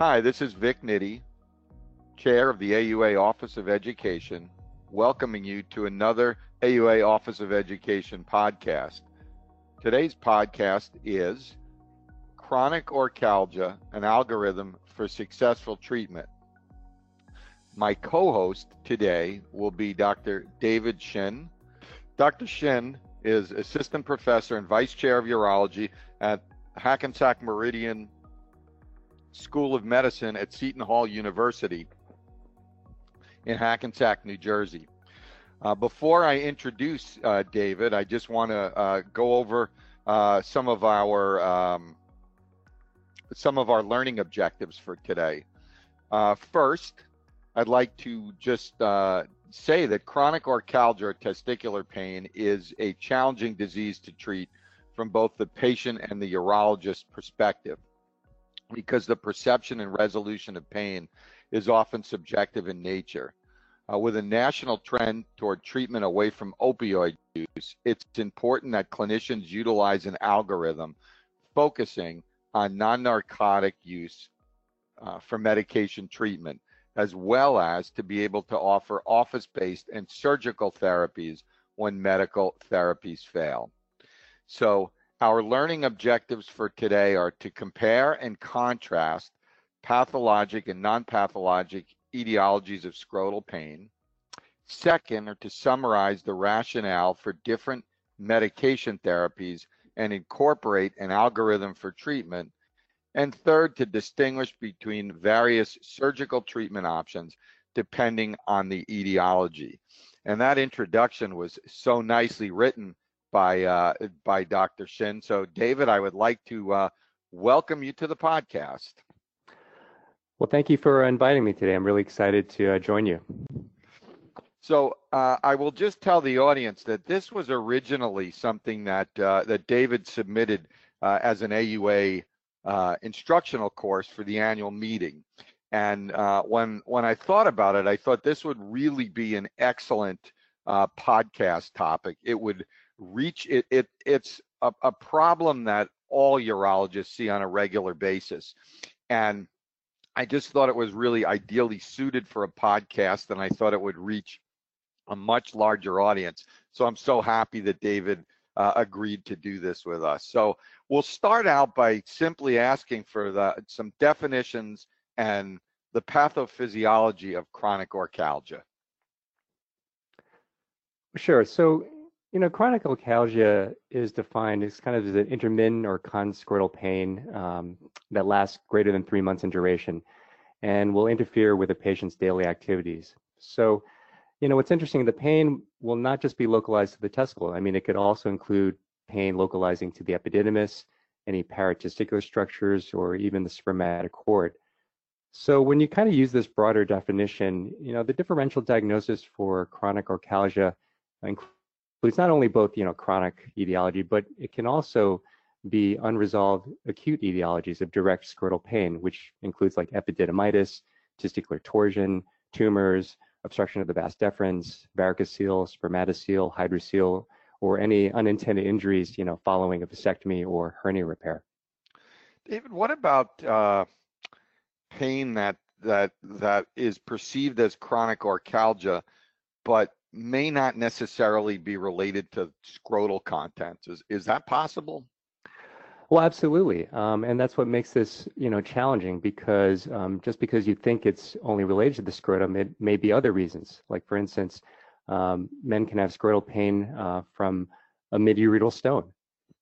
Hi, this is Vic Nitti, Chair of the AUA Office of Education, welcoming you to another AUA Office of Education podcast. Today's podcast is Chronic Orchialgia, an algorithm for successful treatment. My co host today will be Dr. David Shin. Dr. Shin is Assistant Professor and Vice Chair of Urology at Hackensack Meridian School of Medicine at Seton Hall University in Hackensack, New Jersey. Uh, before I introduce uh, David, I just want to uh, go over uh, some of our um, some of our learning objectives for today. Uh, first, I'd like to just uh, say that chronic orchialgia or testicular pain is a challenging disease to treat from both the patient and the urologist perspective because the perception and resolution of pain is often subjective in nature. Uh, with a national trend toward treatment away from opioid use, it's important that clinicians utilize an algorithm focusing on non narcotic use uh, for medication treatment, as well as to be able to offer office based and surgical therapies when medical therapies fail. So, our learning objectives for today are to compare and contrast pathologic and non pathologic etiologies of scrotal pain. Second, are to summarize the rationale for different medication therapies and incorporate an algorithm for treatment. And third, to distinguish between various surgical treatment options depending on the etiology. And that introduction was so nicely written by uh, by Dr. Shin. So, David, I would like to uh, welcome you to the podcast. Well, thank you for inviting me today. I'm really excited to uh, join you. So uh, I will just tell the audience that this was originally something that uh, that David submitted uh, as an AUA uh, instructional course for the annual meeting. And uh, when when I thought about it, I thought this would really be an excellent uh, podcast topic. It would reach it. it it's a, a problem that all urologists see on a regular basis, and I just thought it was really ideally suited for a podcast, and I thought it would reach a much larger audience. So I'm so happy that David uh, agreed to do this with us. So we'll start out by simply asking for the, some definitions and the pathophysiology of chronic orchialgia. Sure. So, you know, chronic orchialgia is defined as kind of as an intermittent or conscrotal pain um, that lasts greater than three months in duration and will interfere with a patient's daily activities. So, you know, what's interesting, the pain will not just be localized to the testicle. I mean, it could also include pain localizing to the epididymis, any paratesticular structures, or even the spermatic cord. So when you kind of use this broader definition, you know, the differential diagnosis for chronic orchialgia includes not only both, you know, chronic etiology, but it can also be unresolved acute etiologies of direct scrotal pain, which includes like epididymitis, testicular torsion, tumors, obstruction of the vas deferens, varicocele, spermatocele, hydrocele, or any unintended injuries, you know, following a vasectomy or hernia repair. David, what about uh, pain that that that is perceived as chronic orchialgia, but may not necessarily be related to scrotal contents? Is is that possible? Well, absolutely, um, and that's what makes this, you know, challenging because um, just because you think it's only related to the scrotum, it may be other reasons. Like, for instance, um, men can have scrotal pain uh, from a mid-ureteral stone.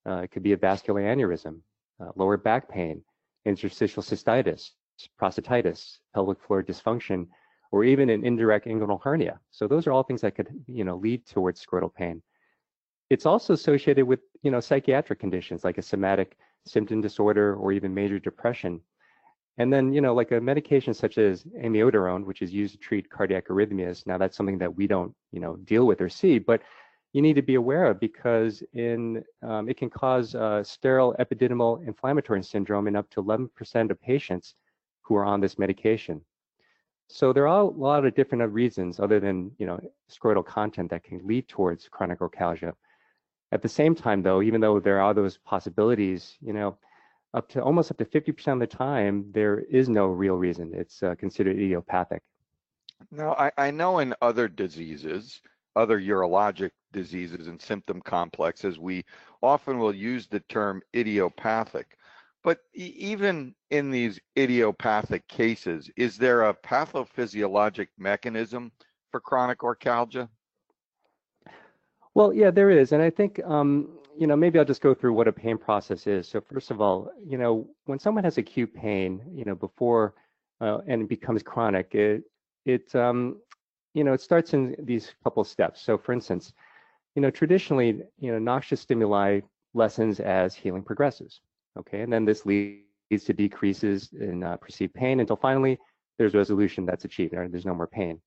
Uh, it could be a vascular aneurysm, uh, lower back pain, interstitial cystitis, prostatitis, pelvic floor dysfunction, or even an indirect inguinal hernia. So those are all things that could, you know, lead towards scrotal pain. It's also associated with, you know, psychiatric conditions like a somatic symptom disorder or even major depression. And then, you know, like a medication such as amiodarone, which is used to treat cardiac arrhythmias. Now, that's something that we don't, you know, deal with or see, but you need to be aware of because in um, it can cause uh, sterile epididymal inflammatory syndrome in up to 11% of patients who are on this medication. So there are a lot of different reasons other than, you know, scrotal content that can lead towards chronic orchialgia. At the same time, though, even though there are those possibilities, you know, up to almost up to 50% of the time, there is no real reason. It's uh, considered idiopathic. Now, I, I know in other diseases, other urologic diseases and symptom complexes, we often will use the term idiopathic. But even in these idiopathic cases, is there a pathophysiologic mechanism for chronic orchialgia? Well, yeah, there is. And I think, um, you know, maybe I'll just go through what a pain process is. So first of all, you know, when someone has acute pain, you know, before uh, and it becomes chronic, it, it, um, you know, it starts in these couple steps. So for instance, you know, traditionally, you know, noxious stimuli lessens as healing progresses. Okay, and then this leads to decreases in uh, perceived pain until finally there's resolution that's achieved, there's no more pain.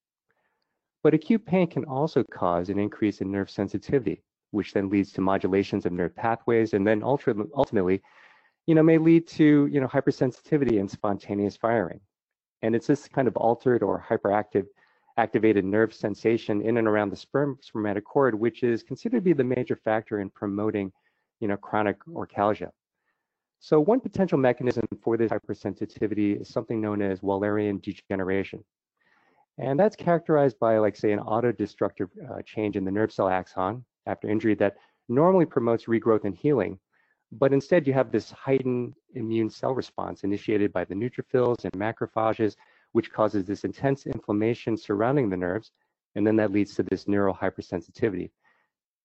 But acute pain can also cause an increase in nerve sensitivity, which then leads to modulations of nerve pathways, and then ultimately, you know, may lead to you know hypersensitivity and spontaneous firing. And it's this kind of altered or hyperactive activated nerve sensation in and around the sperm spermatic cord, which is considered to be the major factor in promoting, you know, chronic orchialgia. So one potential mechanism for this hypersensitivity is something known as Wallerian degeneration. And that's characterized by, like, say, an autodestructive uh, change in the nerve cell axon after injury that normally promotes regrowth and healing. But instead, you have this heightened immune cell response initiated by the neutrophils and macrophages, which causes this intense inflammation surrounding the nerves. And then that leads to this neural hypersensitivity.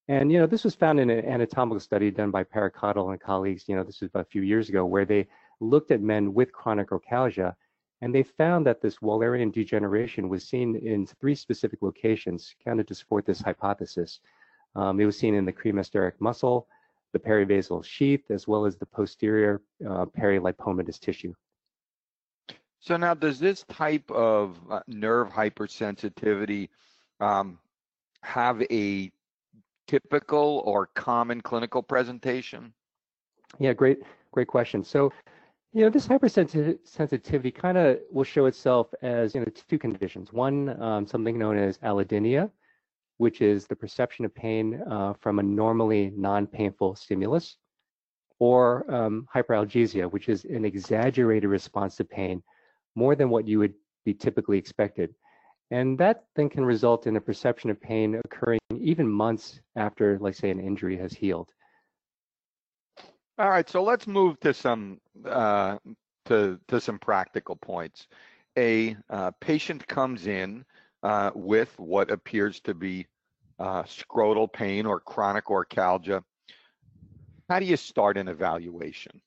And, you know, this was found in an anatomical study done by Parekattil and colleagues, you know, this was a few years ago, where they looked at men with chronic orchialgia and they found that this Wallerian degeneration was seen in three specific locations, kind of to support this hypothesis. Um, it was seen in the cremasteric muscle, the perivasal sheath, as well as the posterior uh, perilipomatous tissue. So now, does this type of uh, nerve hypersensitivity um, have a typical or common clinical presentation? Yeah, great, great question. So you know, this hypersensitivity kind of will show itself as, you know, two conditions. One, um, something known as allodynia, which is the perception of pain uh, from a normally non-painful stimulus, or um, hyperalgesia, which is an exaggerated response to pain, more than what you would be typically expected. And that then can result in a perception of pain occurring even months after, like, say, an injury has healed. All right, so let's move to some uh, to to some practical points. A uh, patient comes in uh, with what appears to be uh, scrotal pain or chronic orchialgia. How do you start an evaluation?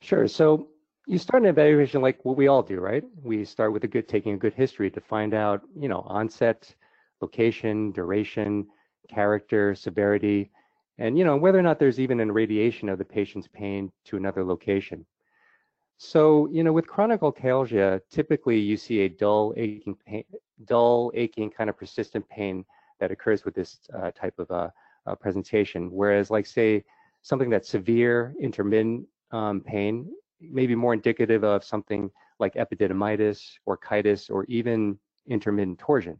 Sure. So you start an evaluation like what we all do, right? We start with a good taking a good history to find out, you know, onset, location, duration, character, severity and you know whether or not there's even an irradiation of the patient's pain to another location. So you know with chronic orchialgia, typically you see a dull aching pain, dull aching kind of persistent pain that occurs with this uh, type of uh, uh, presentation. Whereas like say something that's severe intermittent um, pain may be more indicative of something like epididymitis, orchitis, or even intermittent torsion.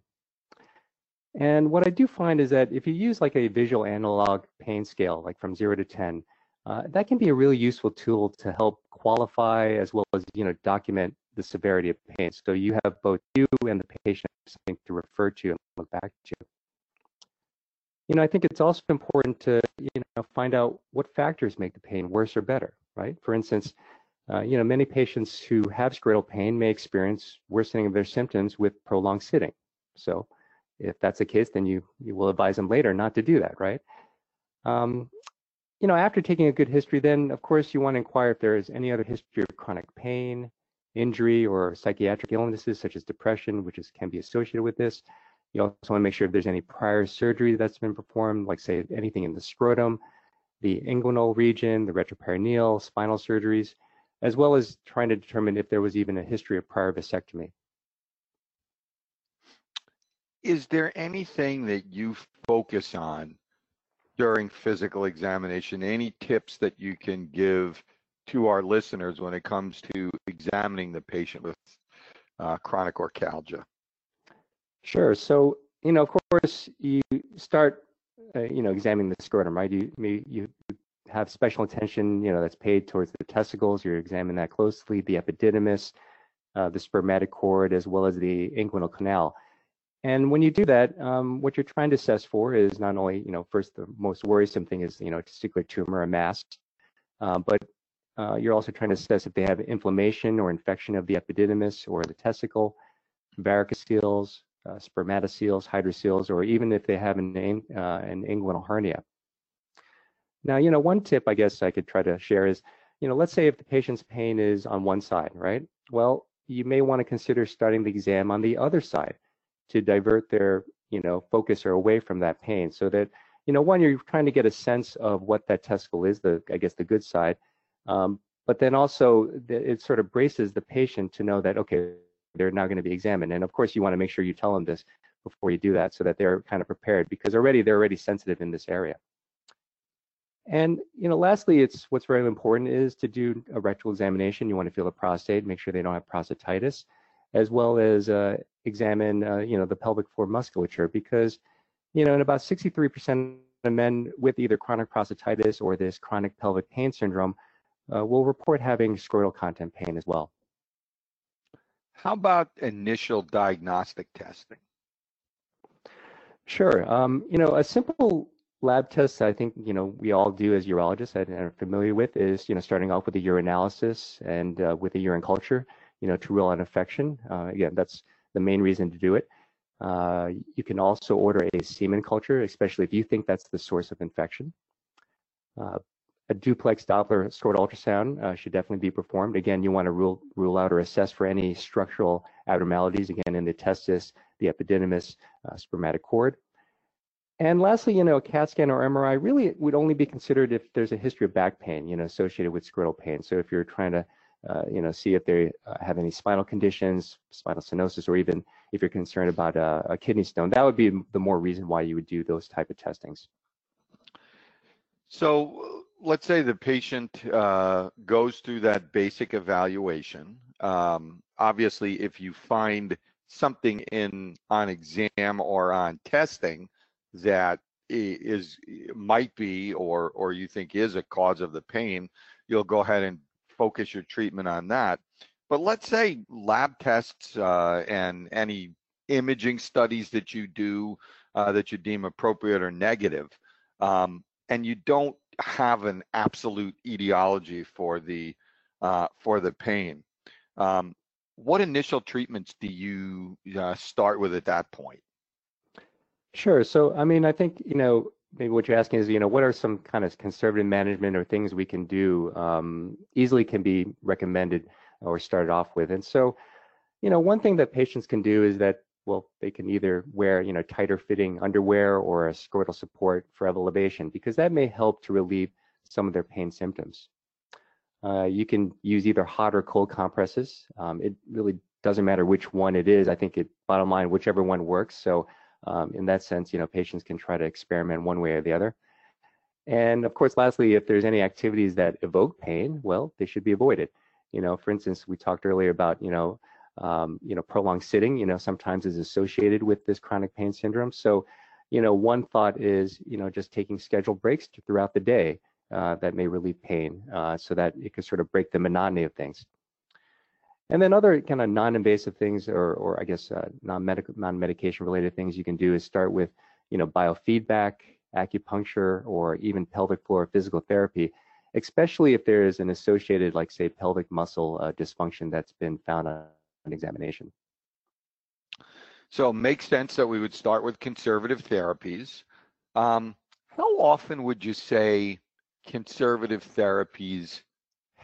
And what I do find is that if you use like a visual analog pain scale, like from zero to 10, uh, that can be a really useful tool to help qualify as well as, you know, document the severity of pain. So you have both you and the patient something to refer to and look back to. You know, I think it's also important to, you know, find out what factors make the pain worse or better, right? For instance, uh, you know, many patients who have scrotal pain may experience worsening of their symptoms with prolonged sitting. So if that's the case, then you, you will advise them later not to do that, right? Um, you know, after taking a good history, then of course you want to inquire if there is any other history of chronic pain, injury, or psychiatric illnesses such as depression, which is, can be associated with this. You also want to make sure if there's any prior surgery that's been performed, like say anything in the scrotum, the inguinal region, the retroperitoneal, spinal surgeries, as well as trying to determine if there was even a history of prior vasectomy is there anything that you focus on during physical examination? Any tips that you can give to our listeners when it comes to examining the patient with uh, chronic orchialgia? Sure. So, you know, of course, you start, uh, you know, examining the scrotum, right? You, you have special attention, you know, that's paid towards the testicles. You examine that closely, the epididymis, uh, the spermatic cord, as well as the inguinal canal. And when you do that, um, what you're trying to assess for is not only, you know, first the most worrisome thing is, you know, testicular tumor, a mass, uh, but uh, you're also trying to assess if they have inflammation or infection of the epididymis or the testicle, varicoceles, uh, spermatoceles, hydroceles, or even if they have an, uh, an inguinal hernia. Now, you know, one tip I guess I could try to share is, you know, let's say if the patient's pain is on one side, right? Well, you may want to consider starting the exam on the other side to divert their, you know, focus or away from that pain so that, you know, one, you're trying to get a sense of what that testicle is, the, I guess, the good side. Um, but then also it sort of braces the patient to know that, okay, they're now going to be examined. And of course, you want to make sure you tell them this before you do that so that they're kind of prepared because already they're already sensitive in this area. And you know, lastly, it's what's very important is to do a rectal examination. You want to feel the prostate, make sure they don't have prostatitis, as well as uh, examine, uh, you know, the pelvic floor musculature because, you know, in about 63% of men with either chronic prostatitis or this chronic pelvic pain syndrome uh, will report having scrotal content pain as well. How about initial diagnostic testing? Sure. Um, you know, a simple lab tests I think, you know, we all do as urologists and are familiar with is, you know, starting off with a urinalysis and uh, with a urine culture, you know, to rule out infection. Uh, again, that's the main reason to do it. Uh, you can also order a semen culture, especially if you think that's the source of infection. Uh, a duplex Doppler scrotal ultrasound uh, should definitely be performed. Again, you want to rule, rule out or assess for any structural abnormalities, again, in the testis, the epididymis, uh, spermatic cord. And lastly, you know, a CAT scan or MRI really would only be considered if there's a history of back pain, you know, associated with scrotal pain. So if you're trying to, uh, you know, see if they uh, have any spinal conditions, spinal stenosis, or even if you're concerned about uh, a kidney stone, that would be the more reason why you would do those type of testings. So let's say the patient uh, goes through that basic evaluation. Um, obviously, if you find something in on exam or on testing that is might be or or you think is a cause of the pain, you'll go ahead and focus your treatment on that. But let's say lab tests uh, and any imaging studies that you do uh, that you deem appropriate or negative, um, and you don't have an absolute etiology for the uh, for the pain. Um, what initial treatments do you uh, start with at that point? Sure. So, I mean, I think, you know, maybe what you're asking is, you know, what are some kind of conservative management or things we can do um, easily can be recommended or started off with. And so, you know, one thing that patients can do is that, well, they can either wear, you know, tighter fitting underwear or a scrotal support for elevation because that may help to relieve some of their pain symptoms. Uh, you can use either hot or cold compresses. Um, it really doesn't matter which one it is. I think it, bottom line, whichever one works. So um, in that sense, you know, patients can try to experiment one way or the other. And of course, lastly, if there's any activities that evoke pain, well, they should be avoided. You know, for instance, we talked earlier about, you know, um, you know, prolonged sitting, you know, sometimes is associated with this chronic pain syndrome. So, you know, one thought is, you know, just taking scheduled breaks throughout the day uh, that may relieve pain uh, so that it can sort of break the monotony of things. And then other kind of non-invasive things, or, or I guess uh, non-medical, non-medication related things you can do is start with, you know, biofeedback, acupuncture, or even pelvic floor physical therapy, especially if there is an associated, like say, pelvic muscle uh, dysfunction that's been found on examination. So it makes sense that we would start with conservative therapies. Um, how often would you say conservative therapies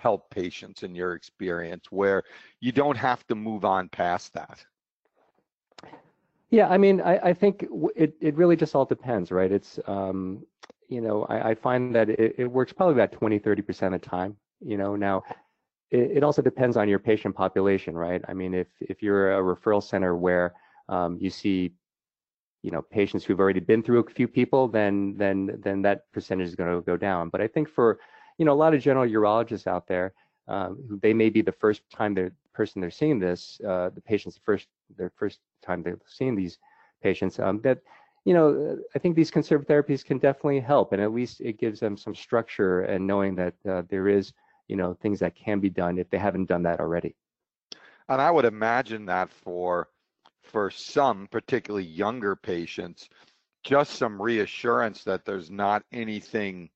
help patients in your experience where you don't have to move on past that? Yeah, I mean, I, I think it, it really just all depends, right? It's, um, you know, I, I find that it, it, works probably about 20, 30% of the time. You know, now it, it, also depends on your patient population, right? I mean, if, if you're a referral center where um, you see, you know, patients who've already been through a few people, then then then that percentage is going to go down. But I think for you know, a lot of general urologists out there, um, they may be the first time the person they're seeing this, uh, the patient's first their first time they're seeing these patients. Um, that you know, I think these conservative therapies can definitely help, and at least it gives them some structure and knowing that uh, there is, you know, things that can be done if they haven't done that already. And I would imagine that for for some, particularly younger patients, just some reassurance that there's not anything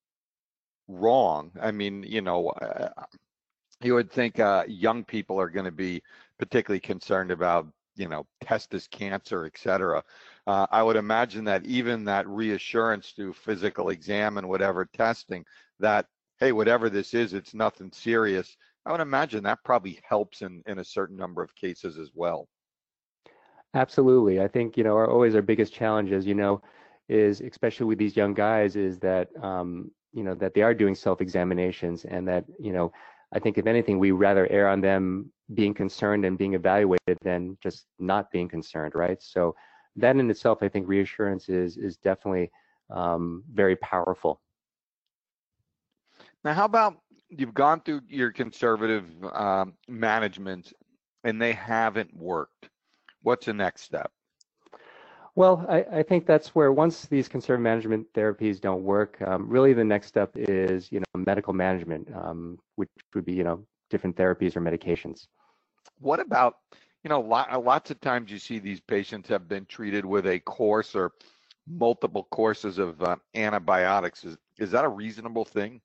wrong. I mean, you know, uh, you would think uh, young people are going to be particularly concerned about, you know, testis cancer, et cetera. Uh, I would imagine that even that reassurance through physical exam and whatever testing that, hey, whatever this is, it's nothing serious. I would imagine that probably helps in, in a certain number of cases as well. Absolutely. I think, you know, our, always our biggest challenge you know, is especially with these young guys is that, um, you know, that they are doing self-examinations and that, you know, I think if anything, we rather err on them being concerned and being evaluated than just not being concerned, right? So that in itself, I think reassurance is, is definitely um, very powerful. Now, how about you've gone through your conservative um, management and they haven't worked? What's the next step? Well, I, I, think that's where once these conservative management therapies don't work, um, really the next step is you know medical management, um, which would be you know different therapies or medications. What about you know lot, lots of times you see these patients have been treated with a course or multiple courses of uh, antibiotics. Is is that a reasonable thing?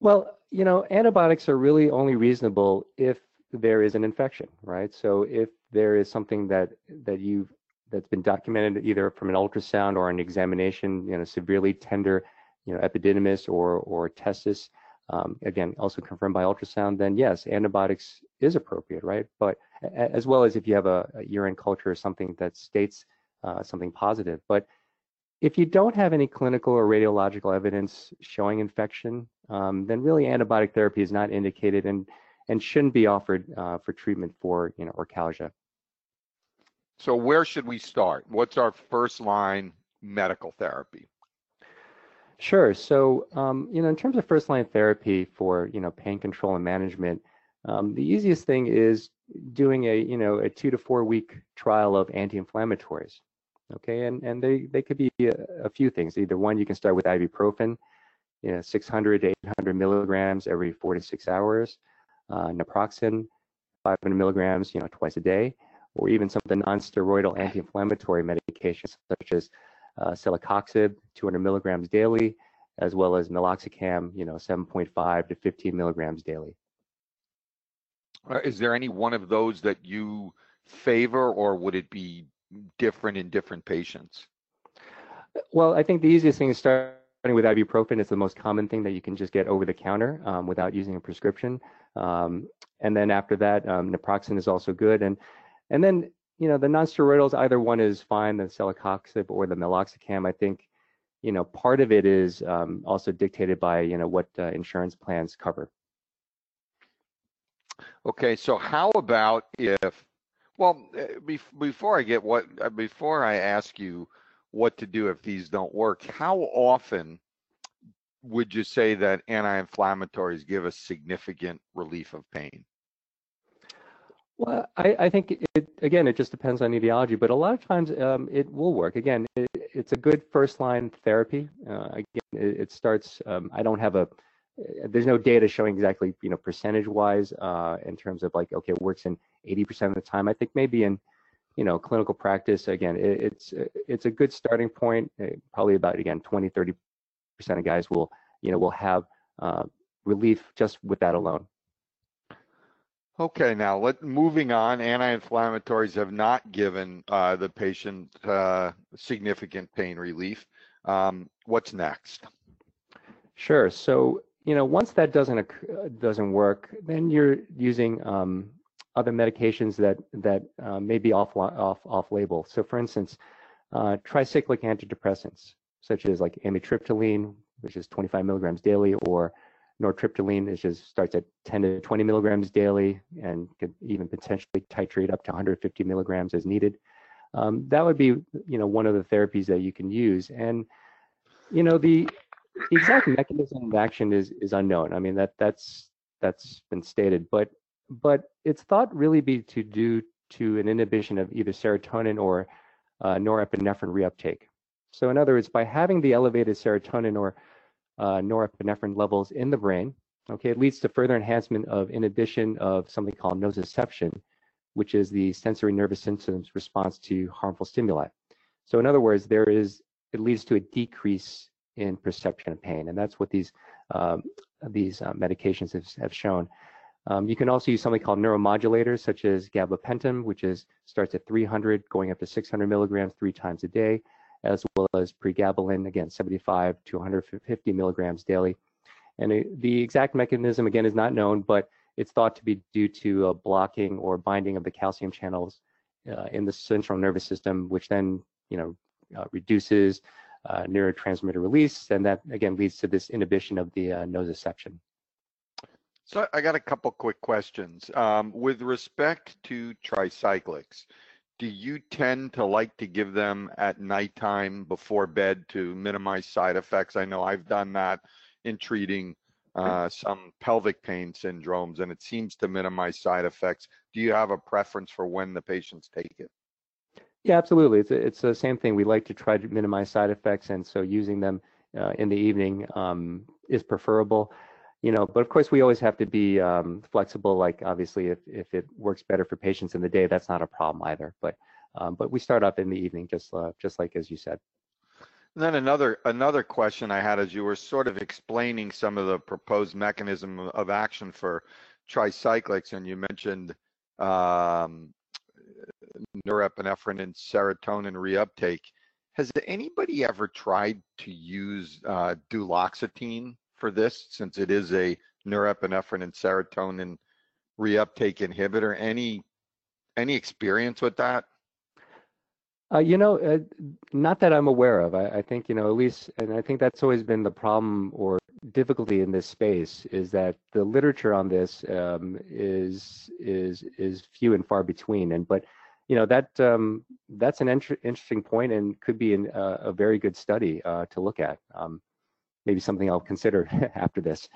Well, you know, antibiotics are really only reasonable if there is an infection, right? So if there is something that that you've that's been documented either from an ultrasound or an examination, you know, severely tender, you know, epididymis or or testis, um, again, also confirmed by ultrasound, then yes, antibiotics is appropriate, right? But as well as if you have a, a urine culture or something that states uh, something positive. But if you don't have any clinical or radiological evidence showing infection, um, then really antibiotic therapy is not indicated and and shouldn't be offered uh, for treatment for you know orchialgia. So where should we start? What's our first line medical therapy? Sure. So, um, you know, in terms of first line therapy for, you know, pain control and management, um, the easiest thing is doing a, you know, a two to four week trial of anti-inflammatories. Okay. And, and they, they could be a, a few things. Either one, you can start with ibuprofen, you know, 600 to 800 milligrams every four to six hours, uh, naproxen, 500 milligrams, you know, twice a day or even some of the non-steroidal anti-inflammatory medications such as uh, celecoxib, 200 milligrams daily, as well as meloxicam, you know, 7.5 to 15 milligrams daily. Uh, is there any one of those that you favor, or would it be different in different patients? Well, I think the easiest thing is starting with ibuprofen. It's the most common thing that you can just get over the counter um, without using a prescription. Um, and then after that, um, naproxen is also good. And and then, you know, the nonsteroidals, either one is fine, the celecoxib or the meloxicam. I think, you know, part of it is um, also dictated by, you know, what uh, insurance plans cover. Okay, so how about if, well, eh, before I get what, uh, before I ask you what to do if these don't work, how often would you say that anti-inflammatories give a significant relief of pain? Well, I, I think it, again, it just depends on etiology, but a lot of times um, it will work. Again, it, it's a good first line therapy. Uh, again, it, it starts. Um, I don't have a. There's no data showing exactly, you know, percentage wise uh, in terms of like, okay, it works in 80% of the time. I think maybe in, you know, clinical practice, again, it's it's a good starting point. Uh, probably about again 20, 30% of guys will, you know, will have uh, relief just with that alone. Okay, now let moving on. Anti-inflammatories have not given uh, the patient uh, significant pain relief. Um, what's next? Sure. So you know, once that doesn't doesn't work, then you're using um, other medications that that uh, may be off off off label. So, for instance, uh, tricyclic antidepressants such as like amitriptyline, which is 25 milligrams daily, or nortriptyline is just starts at 10 to 20 milligrams daily and could even potentially titrate up to 150 milligrams as needed. Um, that would be, you know, one of the therapies that you can use. And, you know, the, exact mechanism of action is is unknown. I mean, that that's that's been stated, but but it's thought really be to do to an inhibition of either serotonin or uh, norepinephrine reuptake. So in other words, by having the elevated serotonin or uh, norepinephrine levels in the brain, okay, it leads to further enhancement of inhibition of something called nociception, which is the sensory nervous system's response to harmful stimuli. So in other words, there is it leads to a decrease in perception of pain, and that's what these um, these uh, medications have, have shown. Um, you can also use something called neuromodulators, such as gabapentin, which is starts at 300, going up to 600 milligrams three times a day, as well as pregabalin, again 75 to 150 milligrams daily. And it, the exact mechanism, again, is not known, but it's thought to be due to a blocking or binding of the calcium channels uh, in the central nervous system, which then, you know, uh, reduces uh, neurotransmitter release, and that again leads to this inhibition of the uh, nociception. So I got a couple quick questions. Um, with respect to tricyclics, do you tend to like to give them at nighttime before bed to minimize side effects? I know I've done that in treating uh, some pelvic pain syndromes, and it seems to minimize side effects. Do you have a preference for when the patients take it? Yeah, absolutely. It's it's the same thing. We like to try to minimize side effects, and so using them uh, in the evening um, is preferable. You know, but of course we always have to be um, flexible. Like obviously, if if it works better for patients in the day, that's not a problem either. But um, but we start up in the evening, just uh, just like as you said. And then another another question I had as you were sort of explaining some of the proposed mechanism of action for tricyclics, and you mentioned um, norepinephrine and serotonin reuptake. Has anybody ever tried to use uh, duloxetine for this, since it is a norepinephrine and serotonin reuptake inhibitor? Any any experience with that? Uh, you know, uh, not that I'm aware of. I, I, think you know at least, and I think that's always been the problem or difficulty in this space is that the literature on this um, is is is few and far between. And but you know that um, that's an inter- interesting point and could be an, uh, a very good study uh, to look at. Um, maybe something I'll consider after this.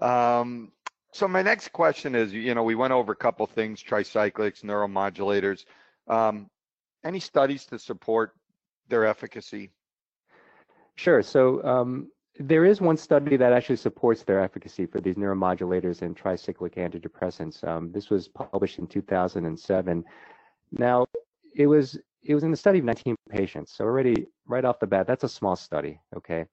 Um, so my next question is, you know, we went over a couple things: tricyclics, neuromodulators. Um, any studies to support their efficacy? Sure. So um, there is one study that actually supports their efficacy for these neuromodulators and tricyclic antidepressants. Um, this was published in 2007. Now, it was it was in the study of 19 patients, so already right off the bat, that's a small study, okay?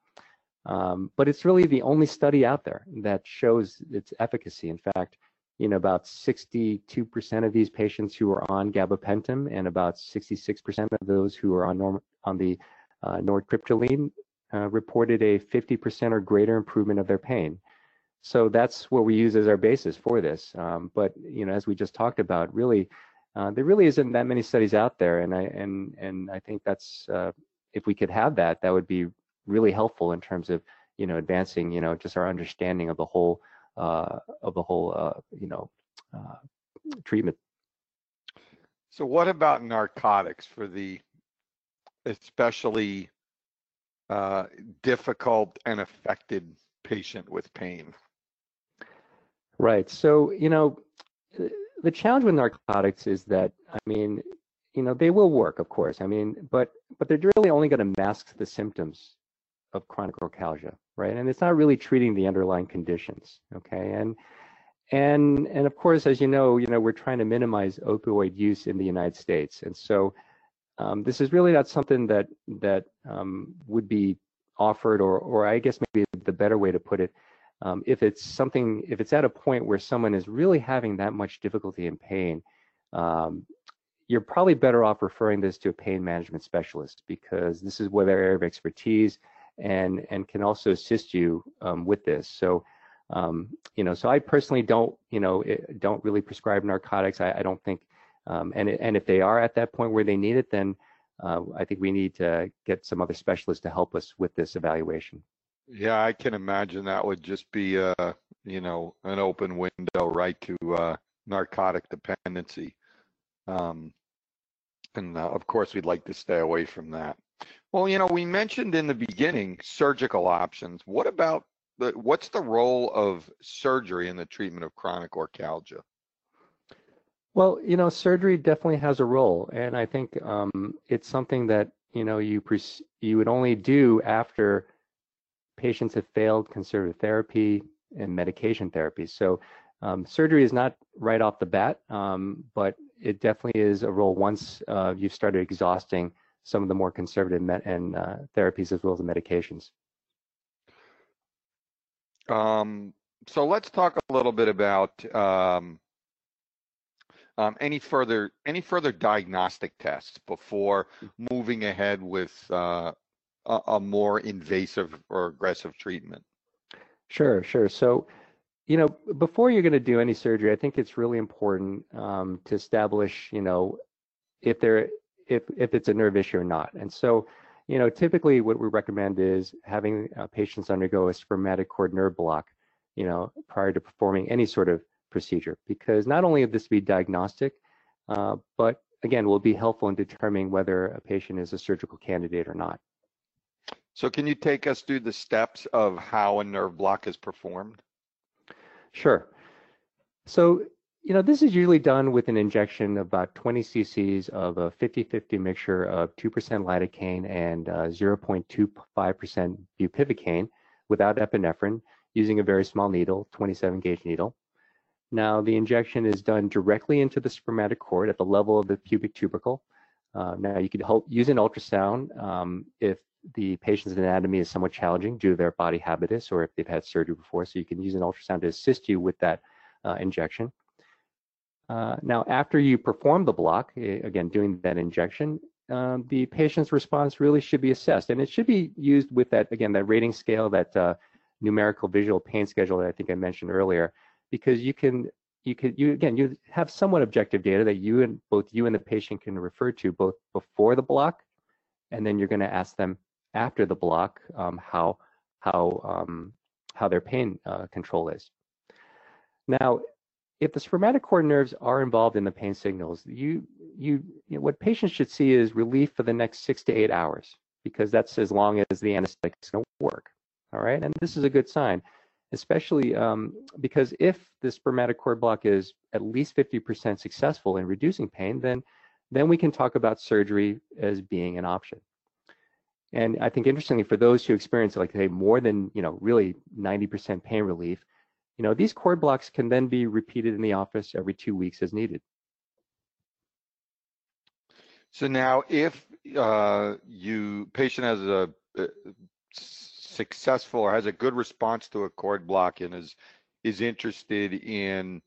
Um, but it's really the only study out there that shows its efficacy. In fact, you know, about 62% of these patients who are on gabapentin and about 66% of those who are on norm, on the uh, nortriptyline uh, reported a 50% or greater improvement of their pain. So that's what we use as our basis for this. Um, but you know, as we just talked about, really, uh, there really isn't that many studies out there, and I and and I think that's uh, if we could have that, that would be really helpful in terms of you know advancing you know just our understanding of the whole uh, of the whole uh, you know uh, treatment. So what about narcotics for the especially uh, difficult and affected patient with pain. Right. So, you know, the challenge with narcotics is that, I mean, you know, they will work, of course. I mean, but but they're really only going to mask the symptoms of chronic orchialgia, right? And it's not really treating the underlying conditions, okay? And and and of course, as you know, you know, we're trying to minimize opioid use in the United States, and so um, this is really not something that that um, would be offered, or or I guess maybe the better way to put it, um, if it's something, if it's at a point where someone is really having that much difficulty and pain, um, you're probably better off referring this to a pain management specialist because this is where their area of expertise and and can also assist you um, with this. So. Um, you know, so I personally don't, you know, eh, don't really prescribe narcotics. I, I don't think um, and, and if they are at that point where they need it, then uh, I think we need to get some other specialists to help us with this evaluation. Yeah, I can imagine that would just be, a, uh, you know, an open window right to uh, narcotic dependency. Um, and uh, of course, we'd like to stay away from that. Well, you know, we mentioned in the beginning surgical options. What about the, what's the role of surgery in the treatment of chronic orchialgia? Well, you know, surgery definitely has a role, and I think um, it's something that you know you you would only do after patients have failed conservative therapy and medication therapy. So um, surgery is not right off the bat, um, but it definitely is a role once uh, you've started exhausting some of the more conservative and uh, therapies as well as the medications. Um, so let's talk a little bit about um, um, any further any further diagnostic tests before moving ahead with uh, a, a, more invasive or aggressive treatment. Sure, sure. So, you know, before you're going to do any surgery, I think it's really important um, to establish, you know, if there if if it's a nerve issue or not. And so, you know, typically what we recommend is having uh, patients undergo a spermatic cord nerve block, you know, prior to performing any sort of procedure because not only will this be diagnostic, uh, but again, will be helpful in determining whether a patient is a surgical candidate or not. So can you take us through the steps of how a nerve block is performed? Sure. So, you know, this is usually done with an injection of about 20 cc's of a 50-50 mixture of 2% lidocaine and uh, 0.25% bupivacaine without epinephrine using a very small needle, 27 gauge needle. Now, the injection is done directly into the spermatic cord at the level of the pubic tubercle. Uh, now, you could help, use an ultrasound um, if the patient's anatomy is somewhat challenging due to their body habitus or if they've had surgery before. So you can use an ultrasound to assist you with that uh, injection. Uh, now, after you perform the block, again, doing that injection, um, the patient's response really should be assessed. And it should be used with that, again, that rating scale, that uh, numerical visual pain schedule that I think I mentioned earlier because you can you could you again you have somewhat objective data that you and both you and the patient can refer to both before the block and then you're going to ask them after the block um, how how um, how their pain uh, control is now if the spermatic cord nerves are involved in the pain signals you you, you know, what patients should see is relief for the next six to eight hours because that's as long as the anesthetic is going to work all right and this is a good sign especially um, because if the spermatic cord block is at least 50% successful in reducing pain, then then we can talk about surgery as being an option. And I think interestingly, for those who experience like say more than you know really 90% pain relief, you know these cord blocks can then be repeated in the office every two weeks as needed. So now, if uh, you patient has a, a successful or has a good response to a cord block and is is interested in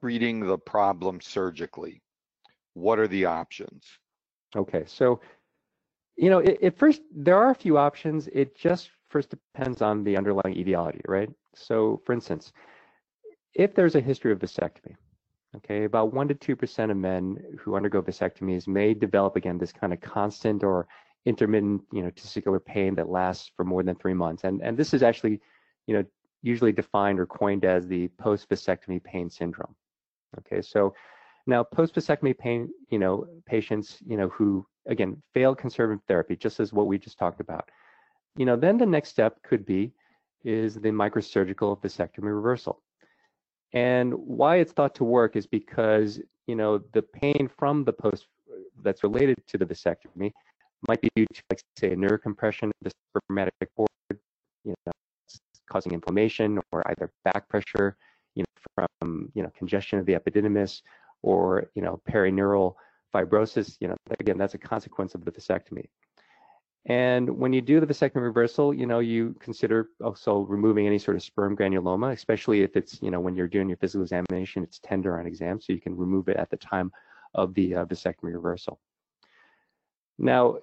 treating the problem surgically, what are the options? Okay, so you know, it, first there are a few options. It just first depends on the underlying etiology, right? So, for instance, if there's a history of vasectomy, okay, about one to two percent of men who undergo vasectomies may develop again this kind of constant or intermittent, you know, testicular pain that lasts for more than three months. And, and this is actually, you know, usually defined or coined as the post-vasectomy pain syndrome. Okay, so now post-vasectomy pain, you know, patients, you know, who, again, fail conservative therapy, just as what we just talked about, you know, then the next step could be is the microsurgical vasectomy reversal. And why it's thought to work is because, you know, the pain from the post that's related to the vasectomy might be due to, like, say, a nerve compression of the spermatic cord, you know, causing inflammation or either back pressure, you know, from, you know, congestion of the epididymis or, you know, perineural fibrosis, you know, again, that's a consequence of the vasectomy. And when you do the vasectomy reversal, you know, you consider also removing any sort of sperm granuloma, especially if it's, you know, when you're doing your physical examination, it's tender on exam, so you can remove it at the time of the uh, vasectomy reversal. Now,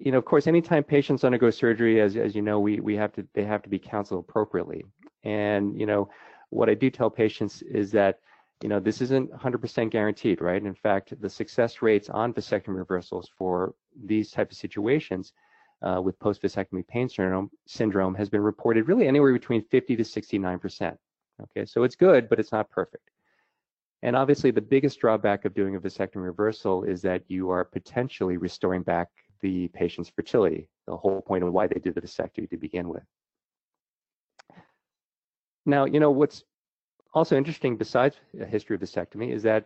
you know, of course, anytime patients undergo surgery, as as you know, we we have to they have to be counseled appropriately. And you know, what I do tell patients is that you know this isn't 100% guaranteed, right? In fact, the success rates on vasectomy reversals for these type of situations uh, with post-vasectomy pain syndrome syndrome has been reported really anywhere between 50 to 69%. Okay, so it's good, but it's not perfect. And obviously, the biggest drawback of doing a vasectomy reversal is that you are potentially restoring back the patient's fertility, the whole point of why they did the vasectomy to begin with. Now, you know, what's also interesting besides a history of vasectomy is that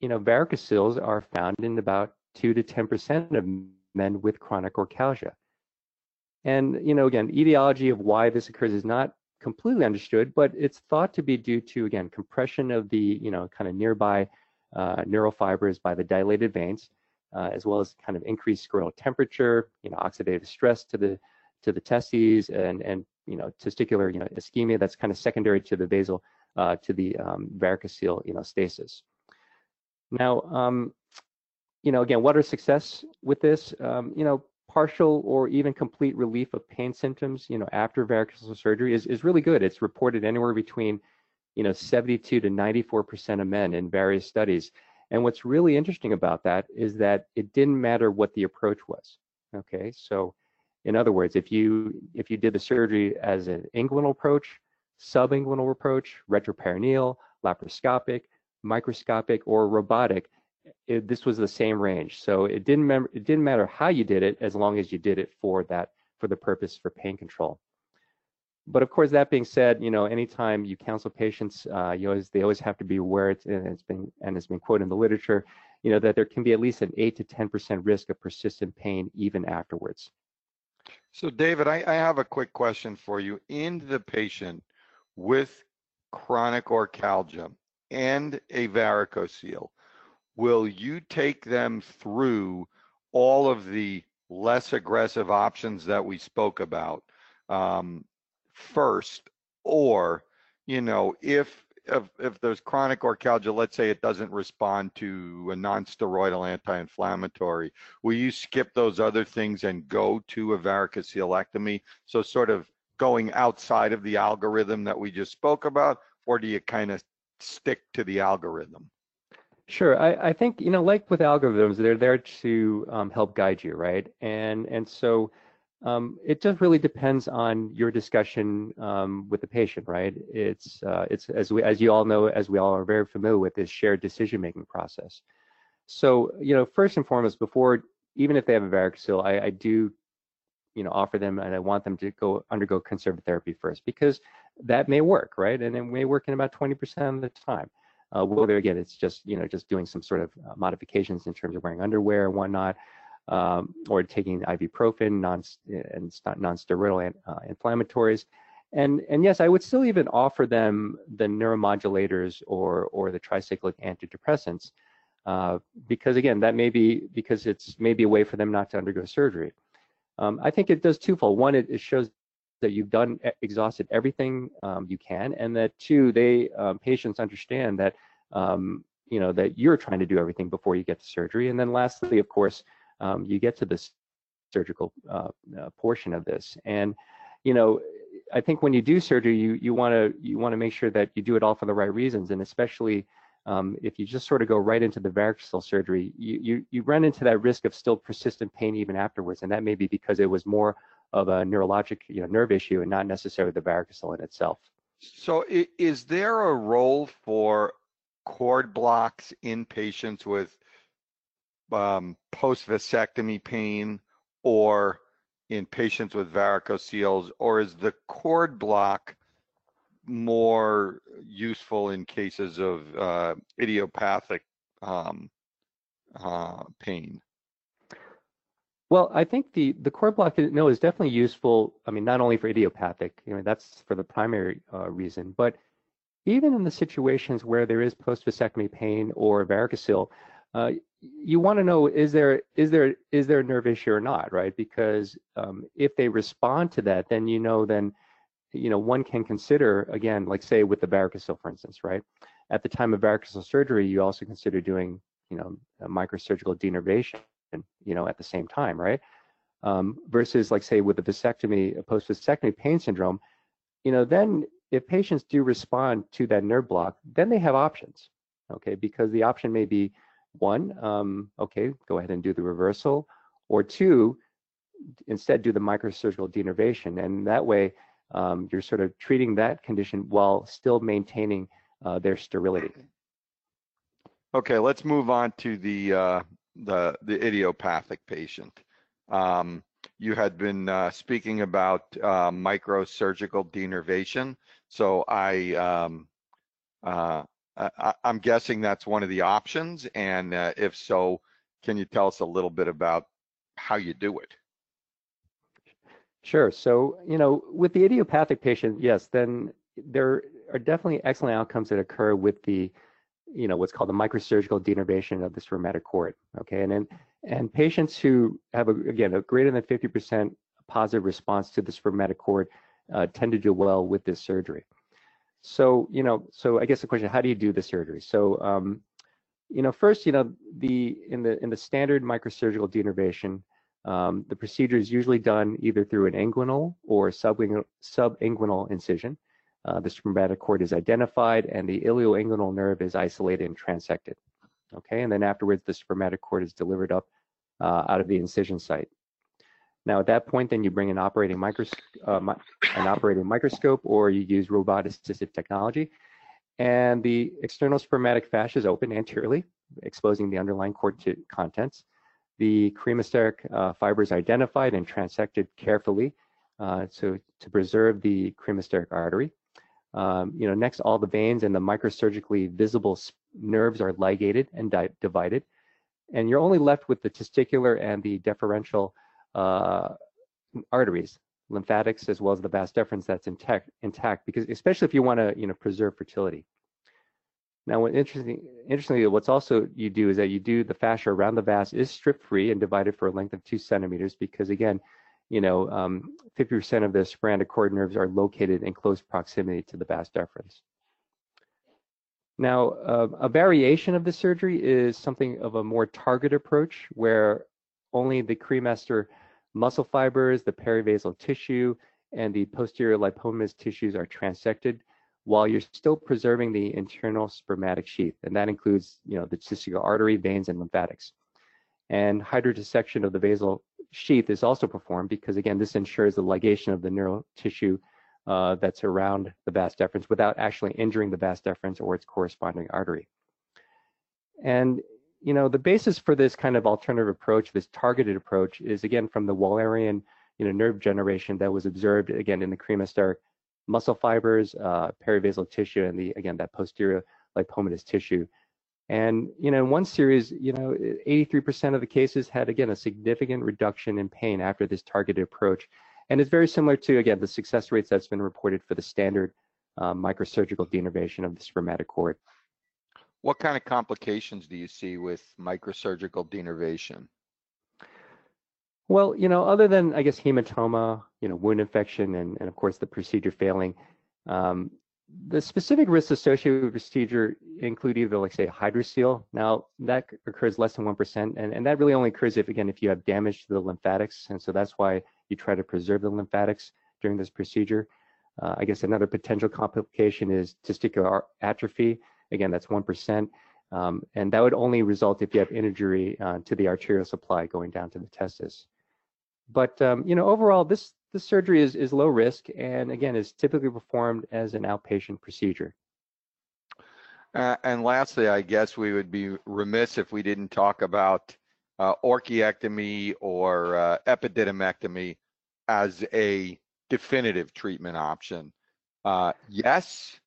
you know, varicocele are found in about 2 to 10% of men with chronic orchialgia. And, you know, again, etiology of why this occurs is not completely understood, but it's thought to be due to, again, compression of the, you know, kind of nearby uh, neural fibers by the dilated veins, uh, as well as kind of increased scrotal temperature, you know, oxidative stress to the to the testes and and you know testicular you know ischemia that's kind of secondary to the vasal uh, to the um, varicocele you know stasis. Now, um, you know, again, what are success with this? Um, you know, partial or even complete relief of pain symptoms, you know, after varicocele surgery is, is really good. It's reported anywhere between, you know, 72 to 94% of men in various studies. And what's really interesting about that is that it didn't matter what the approach was. Okay, so in other words, if you if you did the surgery as an inguinal approach, subinguinal approach, retroperitoneal, laparoscopic, microscopic, or robotic, it, this was the same range. So it didn't it didn't matter how you did it as long as you did it for that for the purpose for pain control. But of course, that being said, you know, anytime you counsel patients, uh, you always they always have to be aware. It's, and it's been and it's been quoted in the literature, you know, that there can be at least an eight to ten percent risk of persistent pain even afterwards. So, David, I, I have a quick question for you. In the patient with chronic orchialgia and a varicocele, will you take them through all of the less aggressive options that we spoke about um, first, or you know, if if, if there's chronic orchialgia, let's say it doesn't respond to a non-steroidal anti-inflammatory, will you skip those other things and go to a varicocelectomy? So sort of going outside of the algorithm that we just spoke about, or do you kind of stick to the algorithm? Sure. I, I think, you know, like with algorithms, they're there to um, help guide you, right? And and so um, it just really depends on your discussion um, with the patient, right? It's uh, it's as we as you all know, as we all are very familiar with, this shared decision making process. So you know, first and foremost, before even if they have a varicocele, I, I do you know offer them and I want them to go undergo conservative therapy first because that may work, right? And it may work in about 20% of the time. Uh, whether again it's just you know just doing some sort of uh, modifications in terms of wearing underwear and whatnot um, or taking ibuprofen non, and non-steroidal uh, inflammatories. And, and yes, I would still even offer them the neuromodulators or, or the tricyclic antidepressants uh, because again, that may be because it's maybe a way for them not to undergo surgery. Um, I think it does twofold. One, it, it, shows that you've done exhausted everything um, you can, and that two, they um, patients understand that um, you know that you're trying to do everything before you get to surgery. And then lastly, of course, um, you get to this surgical uh, uh, portion of this. And, you know, I think when you do surgery, you you want to you want to make sure that you do it all for the right reasons, and especially um, if you just sort of go right into the varicocele surgery, you, you you run into that risk of still persistent pain even afterwards, and that may be because it was more of a neurologic you know nerve issue and not necessarily the varicocele in itself. So, is there a role for cord blocks in patients with um, post vasectomy pain or in patients with varicoceles, or is the cord block more useful in cases of uh, idiopathic um, uh, pain? Well, I think the the cord block no is definitely useful. I mean, not only for idiopathic, you know, that's for the primary uh, reason, but even in the situations where there is post vasectomy pain or varicocele, uh, you want to know is there is there is there a nerve issue or not, right? Because um, if they respond to that, then you know then you know one can consider again, like say with the varicocele, for instance, right? At the time of varicocele surgery, you also consider doing you know a microsurgical denervation, you know, at the same time, right? Um, versus like say with a vasectomy, a post vasectomy pain syndrome, you know, then if patients do respond to that nerve block, then they have options, okay? Because the option may be one, um, okay, go ahead and do the reversal, or two, instead do the microsurgical denervation, and that way um, you're sort of treating that condition while still maintaining uh, their sterility. Okay, let's move on to the uh, the the idiopathic patient. Um, you had been uh, speaking about uh, microsurgical denervation, so I um, uh, I, am guessing that's one of the options. And uh, if so, can you tell us a little bit about how you do it? Sure. So, you know, with the idiopathic patient, yes, then there are definitely excellent outcomes that occur with the, you know, what's called the microsurgical denervation of the spermatic cord. Okay. And then, and patients who have, a, again, a greater than 50% positive response to the spermatic cord uh, tend to do well with this surgery. So, you know, so I guess the question, how do you do the surgery? So, um, you know, first, you know, the in the in the standard microsurgical denervation, um, the procedure is usually done either through an inguinal or subinguinal, incision. Uh, the spermatic cord is identified and the ilioinguinal nerve is isolated and transected. Okay, and then afterwards the spermatic cord is delivered up uh, out of the incision site. Now at that point, then you bring an operating, micros uh, an operating microscope or you use robot-assisted technology. And the external spermatic fascia is open anteriorly, exposing the underlying cord to contents. The cremasteric uh, fibers identified and transected carefully uh, to, to preserve the cremasteric artery. Um, you know, next, all the veins and the microsurgically visible nerves are ligated and di divided. And you're only left with the testicular and the deferential uh, arteries, lymphatics, as well as the vas deferens that's intact, intact because especially if you want to, you know, preserve fertility. Now, what interesting, interestingly, what's also you do is that you do the fascia around the vas is strip free and divided for a length of two centimeters because again, you know, 50% um, of the spermatic cord nerves are located in close proximity to the vas deferens. Now, uh, a variation of the surgery is something of a more targeted approach where only the cremaster muscle fibers, the perivasal tissue, and the posterior lipomatous tissues are transected while you're still preserving the internal spermatic sheath. And that includes, you know, the testicular artery, veins, and lymphatics. And hydrodissection of the vasal sheath is also performed because, again, this ensures the ligation of the neural tissue uh, that's around the vas deferens without actually injuring the vas deferens or its corresponding artery. And you know, the basis for this kind of alternative approach, this targeted approach, is again from the Wallerian, you know, nerve generation that was observed again in the cremasteric muscle fibers, uh, perivasal tissue, and the again that posterior lipomatous tissue. And you know, in one series, you know, 83% of the cases had again a significant reduction in pain after this targeted approach, and it's very similar to again the success rates that's been reported for the standard uh, microsurgical denervation of the spermatic cord. What kind of complications do you see with microsurgical denervation? Well, you know, other than I guess hematoma, you know, wound infection, and, and of course the procedure failing, um, the specific risks associated with procedure include either like say hydrocele. Now that occurs less than one percent, and, and that really only occurs if again if you have damage to the lymphatics, and so that's why you try to preserve the lymphatics during this procedure. Uh, I guess another potential complication is testicular atrophy. Again, that's 1%. Um, and that would only result if you have injury uh, to the arterial supply going down to the testis. But um, you know, overall, this this surgery is is low risk, and again, is typically performed as an outpatient procedure. Uh, and lastly, I guess we would be remiss if we didn't talk about uh, orchiectomy or uh, epididymectomy as a definitive treatment option. Uh, yes,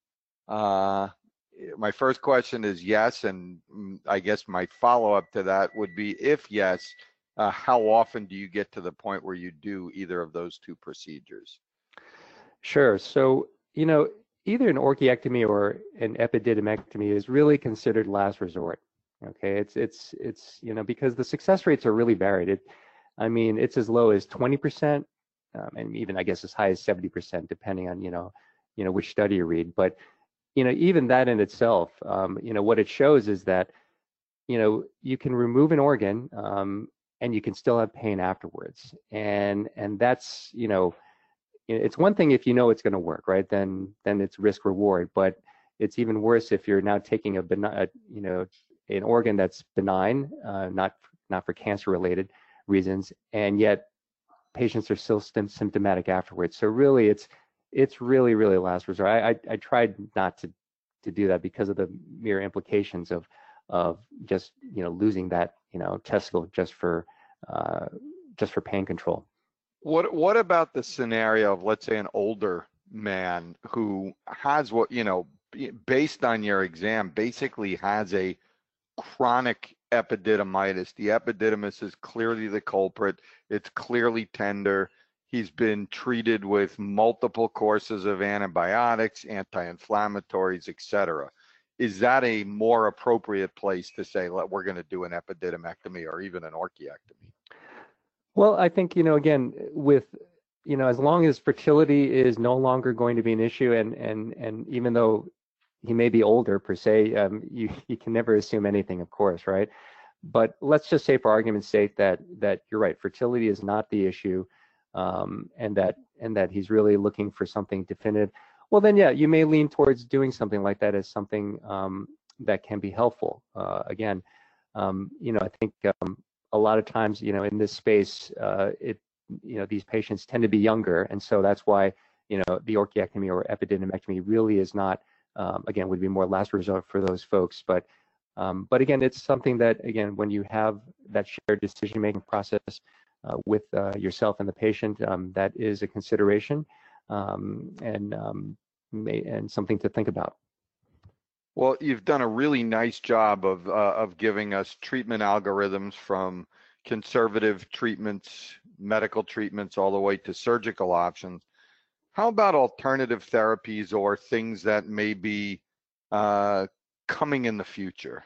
uh, my first question is yes, and mm, I guess my follow-up to that would be if yes, uh, how often do you get to the point where you do either of those two procedures? Sure. So, you know, either an orchiectomy or an epididymectomy is really considered last resort. Okay, it's it's it's you know because the success rates are really varied. It, I mean, it's as low as 20%, um, and even I guess as high as 70%, depending on you know you know which study you read. But you know, even that in itself, um, you know, what it shows is that, you know, you can remove an organ um, and you can still have pain afterwards. And and that's, you know, it's one thing if you know it's going to work, right? Then then it's risk reward. But it's even worse if you're now taking a, benign, you know, an organ that's benign, uh, not not for cancer related reasons, and yet patients are still symptomatic afterwards. So really, it's it's really, really last resort. I, I, I tried not to to do that because of the mere implications of of just you know losing that you know testicle just for uh, just for pain control. What what about the scenario of let's say an older man who has what you know based on your exam, basically has a chronic epididymitis. The epididymis is clearly the culprit. It's clearly tender. He's been treated with multiple courses of antibiotics, anti-inflammatories, etc. Is that a more appropriate place to say we're going to do an epididymectomy or even an orchiectomy? Well, I think you know again with you know as long as fertility is no longer going to be an issue, and and and even though he may be older per se. Um, you you can never assume anything, of course, right? But let's just say, for argument's sake, that that you're right. Fertility is not the issue, um, and that and that he's really looking for something definitive. Well, then, yeah, you may lean towards doing something like that as something um, that can be helpful. Uh, again, um, you know, I think um, a lot of times, you know, in this space, uh, it you know these patients tend to be younger, and so that's why you know the orchiectomy or epididymectomy really is not um, again, would be more last resort for those folks. But um, but again, it's something that again, when you have that shared decision-making process uh, with uh, yourself and the patient, um, that is a consideration um, and um, may, and something to think about. Well, you've done a really nice job of uh, of giving us treatment algorithms from conservative treatments, medical treatments, all the way to surgical options. How about alternative therapies or things that may be uh, coming in the future?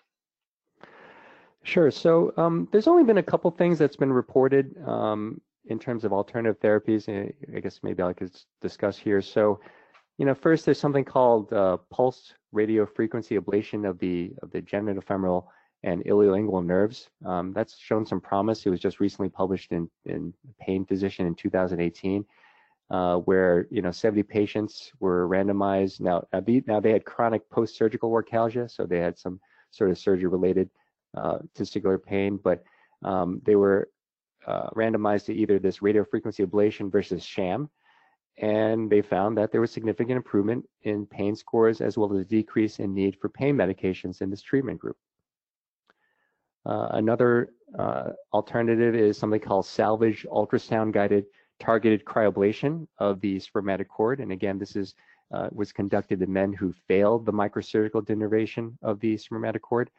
Sure. So um, there's only been a couple things that's been reported um, in terms of alternative therapies. I guess maybe I could discuss here. So, you know, first there's something called uh, pulse radio frequency ablation of the of the genitofemoral and ilioinguinal nerves. Um, that's shown some promise. It was just recently published in in Pain Physician in 2018 uh, where you know 70 patients were randomized. Now, the, now they had chronic post-surgical orchialgia, so they had some sort of surgery-related uh, testicular pain, but um, they were uh, randomized to either this radiofrequency ablation versus sham, and they found that there was significant improvement in pain scores as well as a decrease in need for pain medications in this treatment group. Uh, another uh, alternative is something called salvage ultrasound guided targeted cryoablation of the spermatic cord. And again, this is uh, was conducted in men who failed the microsurgical denervation of the spermatic cord.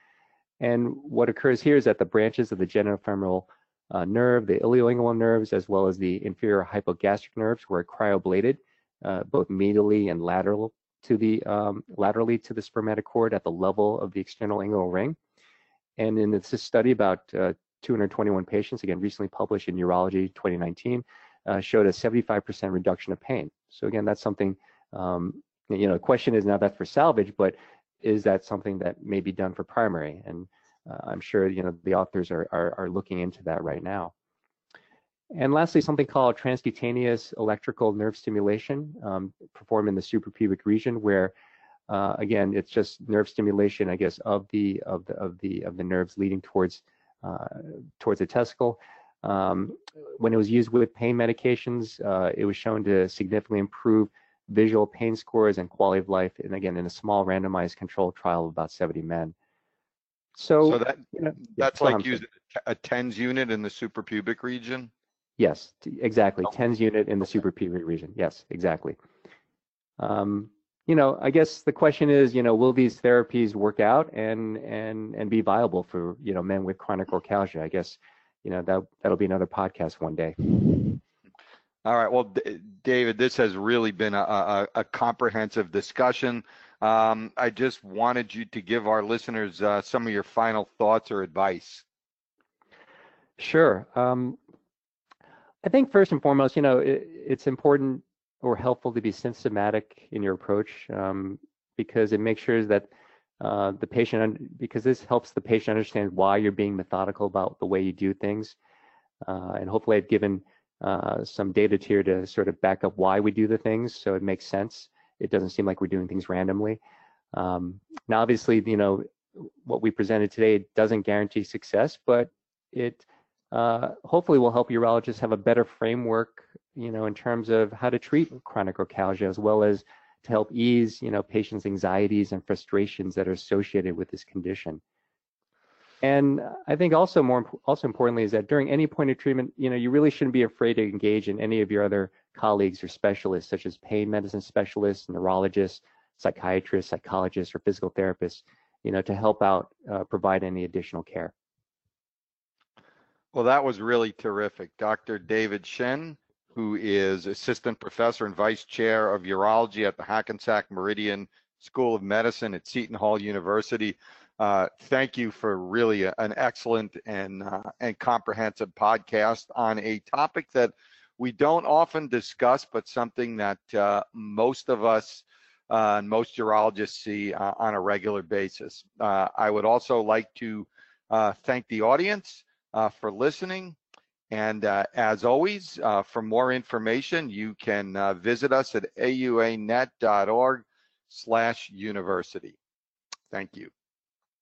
And what occurs here is that the branches of the genitofemoral uh, nerve, the ilioinguinal nerves, as well as the inferior hypogastric nerves were cryoablated, uh, both medially and lateral to the um, laterally to the spermatic cord at the level of the external inguinal ring. And in this study, about uh, 221 patients, again, recently published in Urology 2019, uh, showed a 75% reduction of pain. So again, that's something, um, you know, the question is now that's for salvage, but is that something that may be done for primary? And uh, I'm sure, you know, the authors are, are, are looking into that right now. And lastly, something called transcutaneous electrical nerve stimulation um, performed in the suprapubic region, where uh, again, it's just nerve stimulation, I guess, of the of the of the of the nerves leading towards uh, towards the testicle. Um, when it was used with pain medications, uh, it was shown to significantly improve visual pain scores and quality of life, and again, in a small randomized controlled trial of about 70 men. So, so that, you know, that's like using a TENS unit in the suprapubic region? Yes, exactly. TENS unit in the suprapubic region. Yes, exactly. Um, you know, I guess the question is, you know, will these therapies work out and and and be viable for you know men with chronic orchialgia? I guess you know that that'll be another podcast one day. All right. Well, D- David, this has really been a, a, a comprehensive discussion. Um, I just wanted you to give our listeners uh, some of your final thoughts or advice. Sure. Um, I think first and foremost, you know, it, it's important or helpful to be systematic in your approach um, because it makes sure that uh, the patient, because this helps the patient understand why you're being methodical about the way you do things. Uh, and hopefully I've given uh, some data here to sort of back up why we do the things so it makes sense. It doesn't seem like we're doing things randomly. Um, now, obviously, you know, what we presented today doesn't guarantee success, but it uh, hopefully will help urologists have a better framework, you know, in terms of how to treat chronic orchialgia as well as to help ease, you know, patients' anxieties and frustrations that are associated with this condition. And I think also more also importantly is that during any point of treatment, you know, you really shouldn't be afraid to engage in any of your other colleagues or specialists, such as pain medicine specialists, neurologists, psychiatrists, psychologists, or physical therapists, you know, to help out uh, provide any additional care. Well, that was really terrific. Dr. David Shin, who is assistant professor and vice chair of urology at the Hackensack Meridian School of Medicine at Seton Hall University. Uh, thank you for really a, an excellent and uh, and comprehensive podcast on a topic that we don't often discuss, but something that uh, most of us uh, and most urologists see uh, on a regular basis. I would also like to thank the audience for listening. And as always, for more information, you can visit us at auanet.org slash university. Thank you.